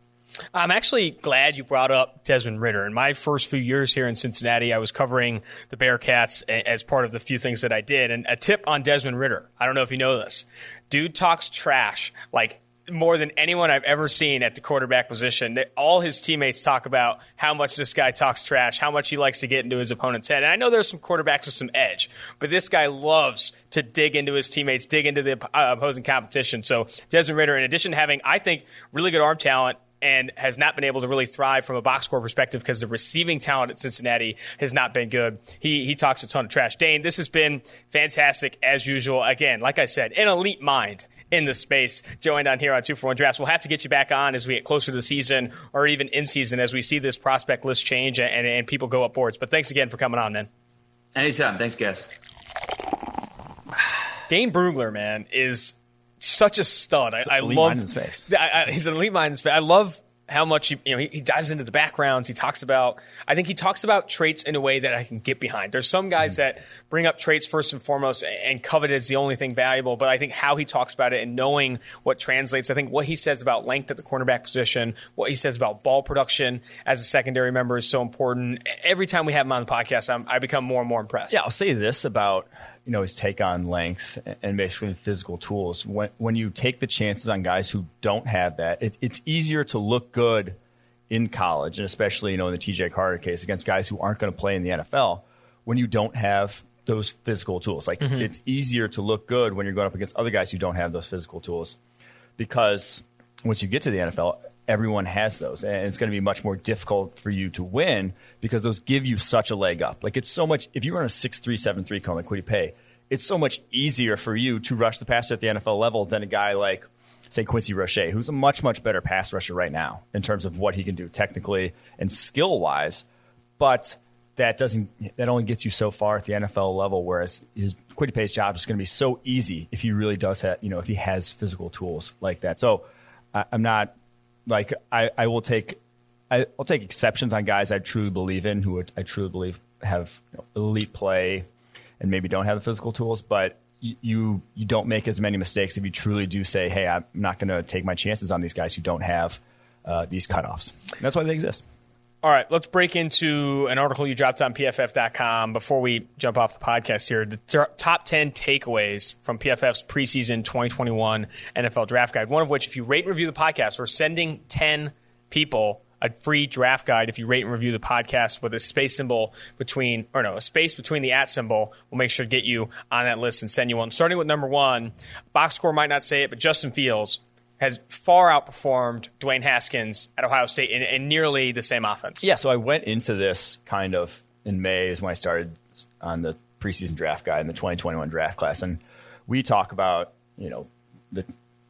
I'm actually glad you brought up Desmond Ridder. In my first few years here in Cincinnati, I was covering the Bearcats as part of the few things that I did. And a tip on Desmond Ridder I don't know if you know this. Dude talks trash like more than anyone I've ever seen at the quarterback position. All his teammates talk about how much this guy talks trash, how much he likes to get into his opponent's head. And I know there's some quarterbacks with some edge, but this guy loves to dig into his teammates, dig into the uh, opposing competition. So Desmond Ridder, in addition to having, I think, really good arm talent and has not been able to really thrive from a box score perspective because the receiving talent at Cincinnati has not been good. He he talks a ton of trash. Dane, this has been fantastic as usual. Again, like I said, an elite mind in the space joined on here on Two for One Drafts. We'll have to get you back on as we get closer to the season or even in season as we see this prospect list change and, and people go up boards. But thanks again for coming on, man. Anytime. Thanks, guys. Dane Brugler, man, is such a stud. I, I elite love mind in space. I, I, he's an elite mind in space. I love how much he, you know he, he, dives into the backgrounds. He talks about. I think he talks about traits in a way that I can get behind. There's some guys mm-hmm. that bring up traits first and foremost and covet as the only thing valuable. But I think how he talks about it and knowing what translates. I think what he says about length at the cornerback position, what he says about ball production as a secondary member is so important. Every time we have him on the podcast, I'm, I become more and more impressed. Yeah, I'll say this about you know his take on length and basically physical tools. When when you take the chances on guys who don't have that, it, it's easier to look good in college, and especially you know in the TJ Carter case against guys who aren't going to play in the NFL when you don't have those physical tools. Like mm-hmm. it's easier to look good when you're going up against other guys who don't have those physical tools because once you get to the NFL, everyone has those, and it's going to be much more difficult for you to win because those give you such a leg up. Like it's so much. If you run a six three seven three cone like Kwity Paye, it's so much easier for you to rush the passer at the NFL level than a guy like say Quincy Roche, who's a much much better pass rusher right now in terms of what he can do technically and skill wise, but that doesn't that only gets you so far at the NFL level. Whereas his Kwity Paye's job is going to be so easy if he really does have you know if he has physical tools like that. So I'm not like I, I will take I, will take exceptions on guys I truly believe in who I truly believe have you know, elite play and maybe don't have the physical tools, but you you don't make as many mistakes if you truly do say, "Hey, I'm not going to take my chances on these guys who don't have uh, these cutoffs." And that's why they exist. All right, let's break into an article you dropped on PFF.com before we jump off the podcast here. The top 10 takeaways from PFF's preseason 2021 NFL draft guide. One of which, if you rate and review the podcast, we're sending 10 people a free draft guide if you rate and review the podcast with a space symbol between, or no, a space between the at symbol. We'll make sure to get you on that list and send you one. Starting with number one, box score might not say it, but Justin Fields has far outperformed Dwayne Haskins at Ohio State in, in, nearly the same offense. Yeah, so I went into this kind of in May is when I started on the preseason draft guide in the 2021 draft class, and we talk about you know the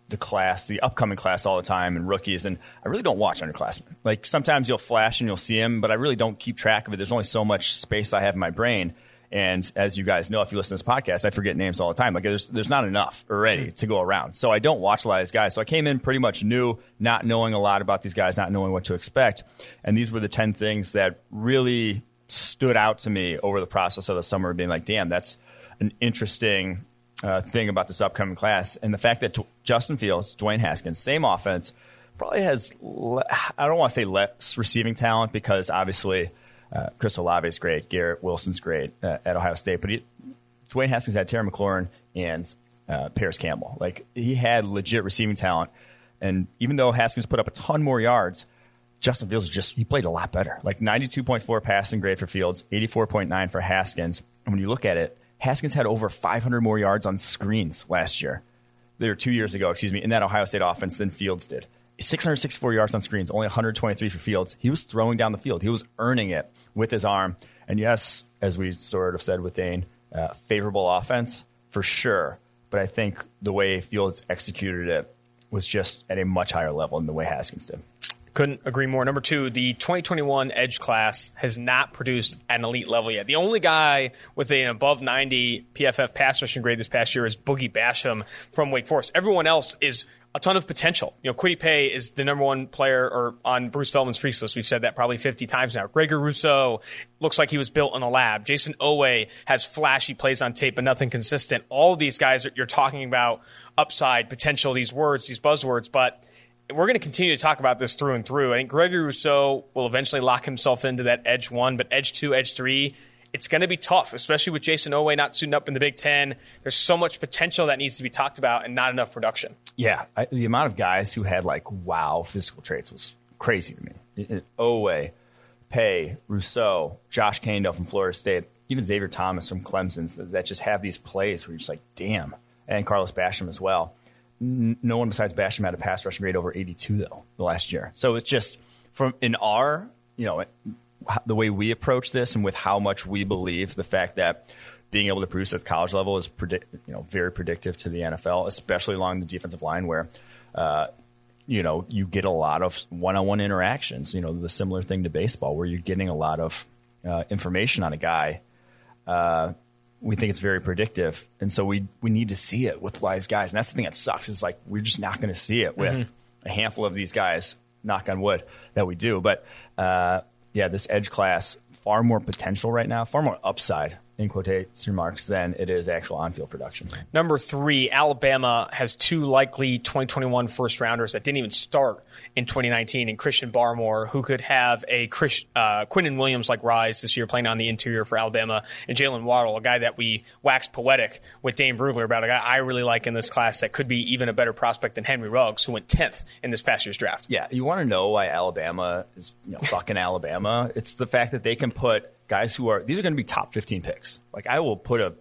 the class, the upcoming class all the time, and rookies. And I really don't watch underclassmen. Like sometimes you'll flash and you'll see them, but I really don't keep track of it. There's only so much space I have in my brain. And as you guys know, if you listen to this podcast, I forget names all the time. Like there's there's not enough already to go around. So I don't watch a lot of these guys. So I came in pretty much new, not knowing a lot about these guys, not knowing what to expect. And these were the ten things that really stood out to me over the process of the summer, being like, damn, that's an interesting uh, thing about this upcoming class. And the fact that t- Justin Fields, Dwayne Haskins, same offense, probably has le- I don't want to say less receiving talent because obviously uh, Chris Olave is great. Garrett Wilson's great uh, at Ohio State. But he, Dwayne Haskins had Terry McLaurin and uh, Parris Campbell. Like he had legit receiving talent. And even though Haskins put up a ton more yards, Justin Fields just he played a lot better. Like 92.4 passing grade for Fields, 84.9 for Haskins. And when you look at it, Haskins had over 500 more yards on screens last year. There two years ago, excuse me, in that Ohio State offense than Fields did. 664 yards on screens, only 123 for Fields. He was throwing down the field. He was earning it with his arm. And yes, as we sort of said with Dane, uh, favorable offense for sure. But I think the way Fields executed it was just at a much higher level than the way Haskins did. Couldn't agree more. Number two, the 2021 Edge class has not produced an elite level yet. The only guy with an above 90 PFF pass rushing grade this past year is Boogie Basham from Wake Forest. Everyone else is a ton of potential. You know, Kwity Paye is the number one player or on Bruce Feldman's freaks list. We've said that probably 50 times now. Gregory Rousseau looks like he was built in a lab. Jayson Oweh has flashy plays on tape, but nothing consistent. All these guys you're talking about upside, potential, these words, these buzzwords, but we're going to continue to talk about this through and through. I think Gregory Rousseau will eventually lock himself into that edge one, but edge two, edge three, it's going to be tough, especially with Jayson Oweh not suiting up in the Big Ten. There's so much potential that needs to be talked about and not enough production. Yeah, I, the amount of guys who had like wow physical traits was crazy to me. Oweh, Paye, Rousseau, Josh Kaindoh from Florida State, even Xavier Thomas from Clemson that, that just have these plays where you're just like, damn, and Carlos Basham as well. N- no one besides Basham had a pass rushing grade over 82 though the last year. So it's just from in our you know the way we approach this and with how much we believe the fact that being able to produce at the college level is predict, you know very predictive to the NFL, especially along the defensive line where. Uh, you know, you get a lot of one-on-one interactions. You know, the similar thing to baseball, where you're getting a lot of uh, information on a guy. Uh, we think it's very predictive, and so we we need to see it with these guys. And that's the thing that sucks is like we're just not going to see it with mm-hmm. a handful of these guys knock on wood that we do. But uh, yeah, this edge class far more potential right now, far more upside in quotation marks than it is actual on-field production. Number three, Alabama has two likely 2021 first rounders that didn't even start in 2019, and Christian Barmore, who could have a Chris, uh, Quinnen Williams like rise this year playing on the interior for Alabama, and Jaylen Waddle, a guy that we waxed poetic with Dane Brugler about, a guy I really like in this class that could be even a better prospect than Henry Ruggs, who went 10th in this past year's draft. Yeah, you want to know why Alabama is you know, fucking Alabama? It's the fact that they can put guys who are these are going to be top 15 picks. Like I will put a,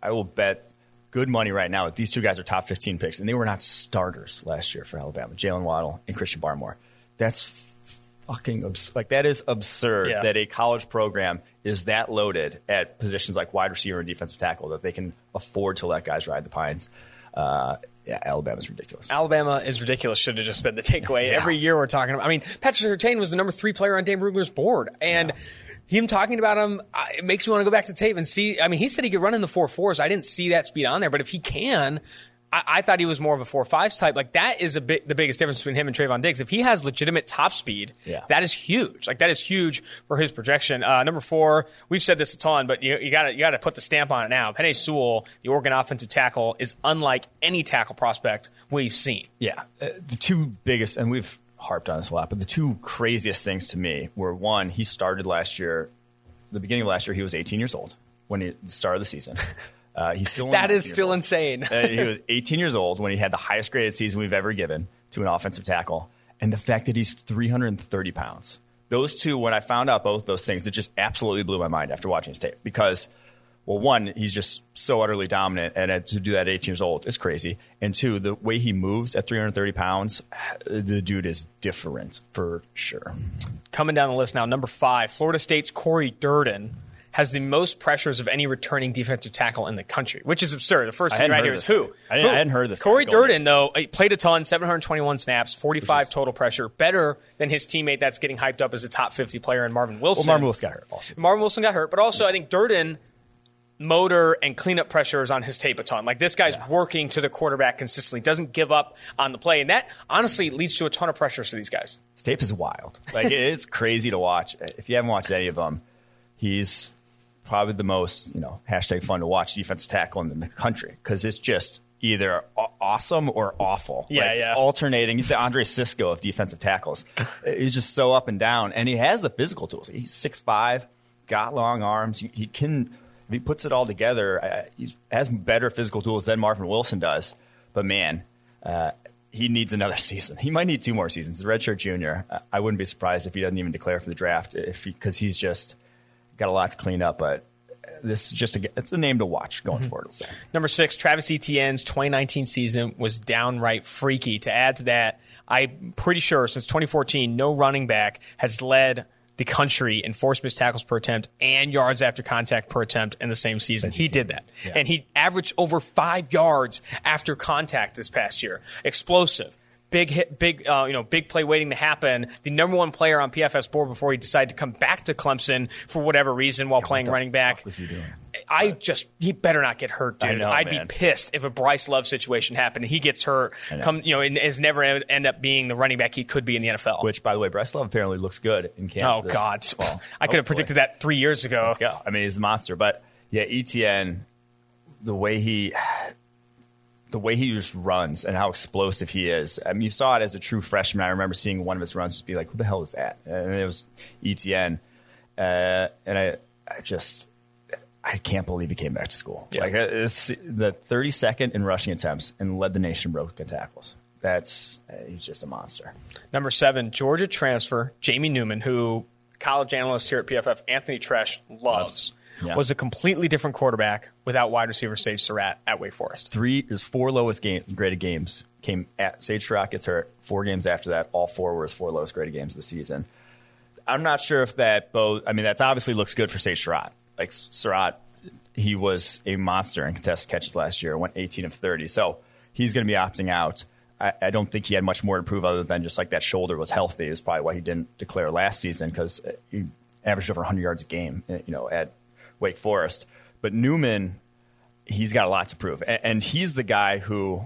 I will bet good money right now that these two guys are top 15 picks, and they were not starters last year for Alabama. Jaylen Waddle and Christian Barmore. That's fucking abs- like that is absurd Yeah. that a college program is that loaded at positions like wide receiver and defensive tackle that they can afford to let guys ride the pines. Uh, yeah, Alabama's ridiculous. Alabama is ridiculous. Should have just been the takeaway. Every year we're talking about. I mean, Patrick Surtain was the number three player on Dane Brugler's board, and him talking about him it makes me want to go back to tape and see. I mean, he said he could run in the four fours. I didn't see that speed on there, but if he can. I, I thought he was more of a four fives type. Like that is a big, the biggest difference between him and Trevon Diggs. If he has legitimate top speed, Yeah. that is huge. Like that is huge for his projection. Uh, number four, we've said this a ton, but you, you got you got to put the stamp on it now. Penei Sewell, the Oregon offensive tackle, is unlike any tackle prospect we've seen. Yeah, uh, the two biggest, and we've harped on this a lot, but the two craziest things to me were one, he started last year, the beginning of last year, he was 18 years old when he the start of the season. Uh, he's still That 19 is still old. insane. Uh, he was 18 years old when he had the highest graded season we've ever given to an offensive tackle, and the fact that he's 330 pounds. Those two, when I found out both those things, it just absolutely blew my mind after watching his tape because. Well, one, he's just so utterly dominant, and to do that at 18 years old is crazy. And two, the way he moves at 330 pounds, the dude is different for sure. Coming down the list now, number five, Florida State's Cory Durden has the most pressures of any returning defensive tackle in the country, which is absurd. The first thing right here this who? I didn't- I hadn't heard this Cory Durden, though, played a ton, 721 snaps, 45 total pressure, better than his teammate that's getting hyped up as a top 50 player in Marvin Wilson. Well, Marvin Wilson got hurt also. Marvin Wilson got hurt, but also I think Durden motor and cleanup pressure is on his tape a ton. Like this guy's working to the quarterback consistently, doesn't give up on the play, and that honestly leads to a ton of pressures for these guys. His tape is wild. Like it's crazy to watch. If you haven't watched any of them, he's probably the most you know hashtag fun to watch defensive tackle in the country because it's just either awesome or awful. Yeah, Like, yeah. Alternating. He's the Andre Cisco of defensive tackles. he's just so up and down, and he has the physical tools. He's six five, got long arms. He, he can. If he puts it all together, uh, he has better physical tools than Marvin Wilson does. But man, uh, he needs another season. He might need two more seasons. He's a redshirt junior. I wouldn't be surprised if he doesn't even declare for the draft if because he's just got a lot to clean up. But this is just a, it's a name to watch going forward. I'll say. Number six, Travis Etienne's 2019 season was downright freaky. To add to that, I'm pretty sure since 2014, no running back has led the country in missed tackles per attempt and yards after contact per attempt in the same season. He did that. Yeah. And he averaged over five yards after contact this past year. Explosive. Big hit, big, uh, you know, big play waiting to happen. The number one player on PFF's board before he decided to come back to Clemson for whatever reason while playing the running back. was he doing? I just he better not get hurt, dude. Know, I'd man. be pissed if a Bryce Love situation happened and he gets hurt. Come, you know, and is never end up being the running back he could be in the NFL. Which, by the way, Bryce Love apparently looks good in camp. oh God, fall. I could have predicted that three years ago. Let's go. I mean, he's a monster. But yeah, Etienne, the way he, the way he just runs and how explosive he is. I mean, you saw it as a true freshman. I remember seeing one of his runs just be like, "Who the hell is that?" And it was Etienne, uh, and I, I just. I can't believe he came back to school. Yeah. Like it's the 32nd in rushing attempts and led the nation in broken tackles. That's uh, he's just a monster. Number seven, Georgia transfer Jamie Newman, who college analyst here at PFF Anthony Treash loves, Yeah. was a completely different quarterback without wide receiver Sage Surratt at Wake Forest. three his four lowest game, graded games came at Sage Surratt gets hurt. Four games after that, all four were his four lowest graded games of the season. I'm not sure if that both. I mean, that's obviously looks good for Sage Surratt. Like Surratt, he was a monster in contested catches last year. Went 18 of 30, so he's going to be opting out. I, I don't think he had much more to prove other than just like that shoulder was healthy. Is probably why he didn't declare last season because he averaged over 100 yards a game. You know, at Wake Forest. But Newman, he's got a lot to prove, and, and he's the guy who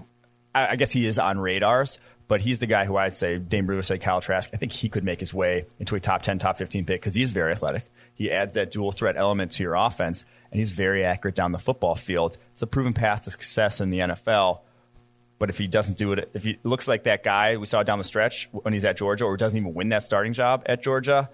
I, I guess he is on radars, But he's the guy who I'd say, Dane Brugler said Kyle Trask, I think he could make his way into a top 10, top 15 pick because he's very athletic. He adds that dual threat element to your offense, and he's very accurate down the football field. It's a proven path to success in the NFL. But if he doesn't do it, if he looks like that guy we saw down the stretch when he's at Georgia, or doesn't even win that starting job at Georgia,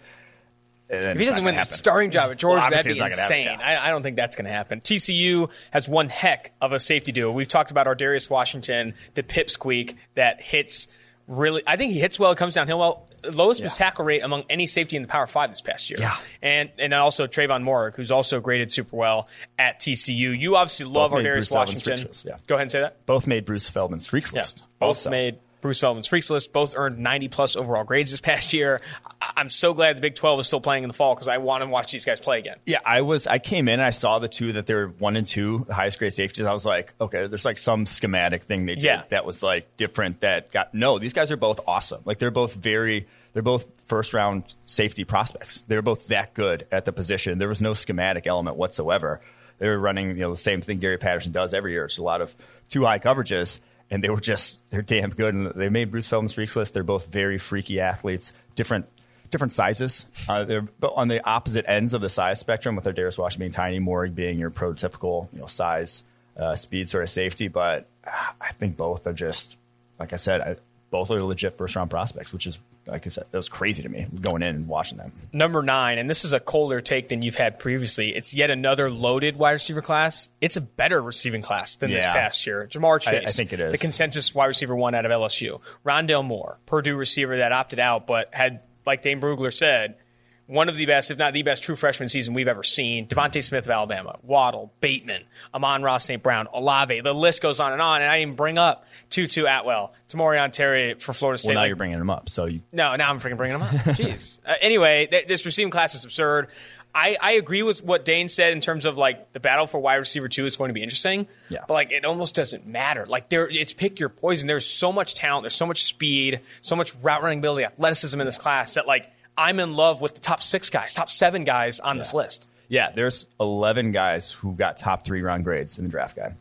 if he doesn't win the starting job at Georgia, Well, that'd be obviously it's not gonna insane. happen, I, I don't think that's going to happen. TCU has one heck of a safety duo. We've talked about Ar'Darius Washington, the pipsqueak that hits really. I think he hits well. It comes downhill well. Lowest was Yeah. tackle rate among any safety in the Power Five this past year. Yeah. and and also Trevon Moehrig, who's also graded super well at TCU. You obviously love Both Ar'Darius Washington. yeah. Go ahead and say that. both made Bruce Feldman's freaks list. Both also. made Bruce Feldman's freaks list. Both earned 90 plus overall grades this past year. I- I'm so glad the Big 12 is still playing in the fall because I want to watch these guys play again. Yeah, I was. I came in and I saw the two that they were one and two, highest grade safeties. I was like, okay, there's like some schematic thing they did Yeah. that was like different. That got no. These guys are both awesome. Like they're both very. They're both first round safety prospects. They're both that good at the position. There was no schematic element whatsoever. They were running you know the same thing Gary Patterson does every year. It's a lot of two high coverages. And they were just they're damn good, and they made Bruce Feldman's freaks list. They're both very freaky athletes, different different sizes. Uh, they're on the opposite ends of the size spectrum, with Ar'Darius Washington being tiny, Moehrig being your prototypical you know size, uh, speed sort of safety. But uh, I think both are just like I said, I, both are legit first round prospects, which is like I said, it was crazy to me going in and watching them. Number nine, and this is a colder take than you've had previously. It's yet another loaded wide receiver class. It's a better receiving class than this past year. Ja'Marr Chase, I think it is. the consensus wide receiver one out of LSU. Rondale Moore, Purdue receiver that opted out, but had, like Dane Brugler said, one of the best, if not the best, true freshman season we've ever seen. DeVonta Smith of Alabama, Waddle, Bateman, Amon-Ra St. Brown, Olave. The list goes on and on. And I didn't bring up Tutu Atwell, Tamorrion Terry for Florida State. Well, now Like, you're bringing them up, so you no, now I'm freaking bringing them up. Jeez. Uh, anyway, th- this receiving class is absurd. I, I agree with what Dane said in terms of like the battle for wide receiver two is going to be interesting. Yeah. But like it almost doesn't matter. Like there, it's pick your poison. There's so much talent. There's so much speed, so much route running ability, athleticism in this class that like I'm in love with the top six guys, top seven guys on this list. Yeah, there's 11 guys who got top three round grades in the draft guide.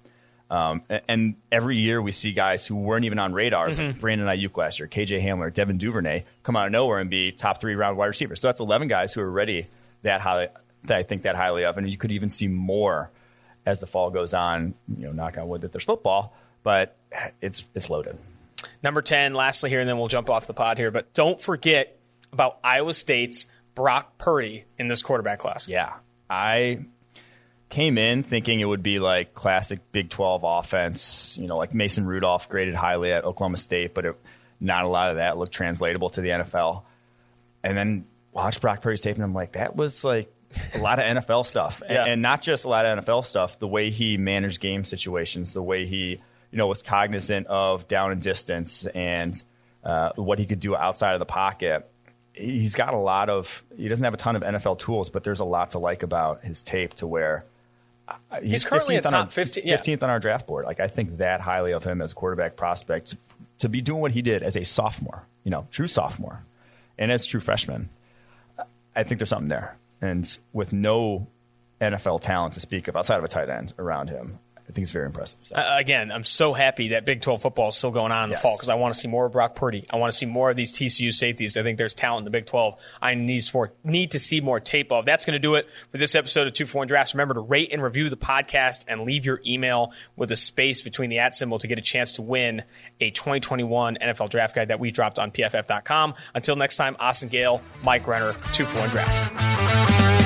Um, and every year we see guys who weren't even on radars, Mm-hmm. like Brandon Aiyuk last year, KJ Hamler, Devin Duvernay, come out of nowhere and be top three round wide receivers. So that's 11 guys who are ready that high, that I think that highly of. And you could even see more as the fall goes on. You know, knock on wood that there's football, but it's it's loaded. Number 10, lastly here, and then we'll jump off the pod here. But don't forget about Iowa State's Brock Purdy in this quarterback class. Yeah, I came in thinking it would be like classic Big 12 offense, you know, like Mason Rudolph graded highly at Oklahoma State, but it, not a lot of that looked translatable to the NFL. And then watch Brock Purdy's tape, and I'm like, that was like a lot of NFL stuff, and, Yeah. and not just a lot of NFL stuff. The way he managed game situations, the way he, you know, was cognizant of down and distance, and uh, what he could do outside of the pocket. He's got a lot of. He doesn't have a ton of NFL tools, but there's a lot to like about his tape. To where uh, He's currently a 15th on our- 15 yeah. 15th on our draft board. Like I think that highly of him as a quarterback prospect to be doing what he did as a sophomore, you know, true sophomore, and as true freshman. I think there's something there, and with no NFL talent to speak of outside of a tight end around him, I think it's very impressive. So. Uh, again, I'm so happy that Big 12 football is still going on in the Yes. fall because I want to see more of Brock Purdy. I want to see more of these TCU safeties. I think there's talent in the Big 12. I need more, need to see more tape of. That's going to do it for this episode of Two for One Drafts. Remember to rate and review the podcast and leave your email with a space between the at symbol to get a chance to win a 2021 NFL Draft Guide that we dropped on PFF.com. Until next time, Austin Gayle, Mike Renner, Two for One Drafts.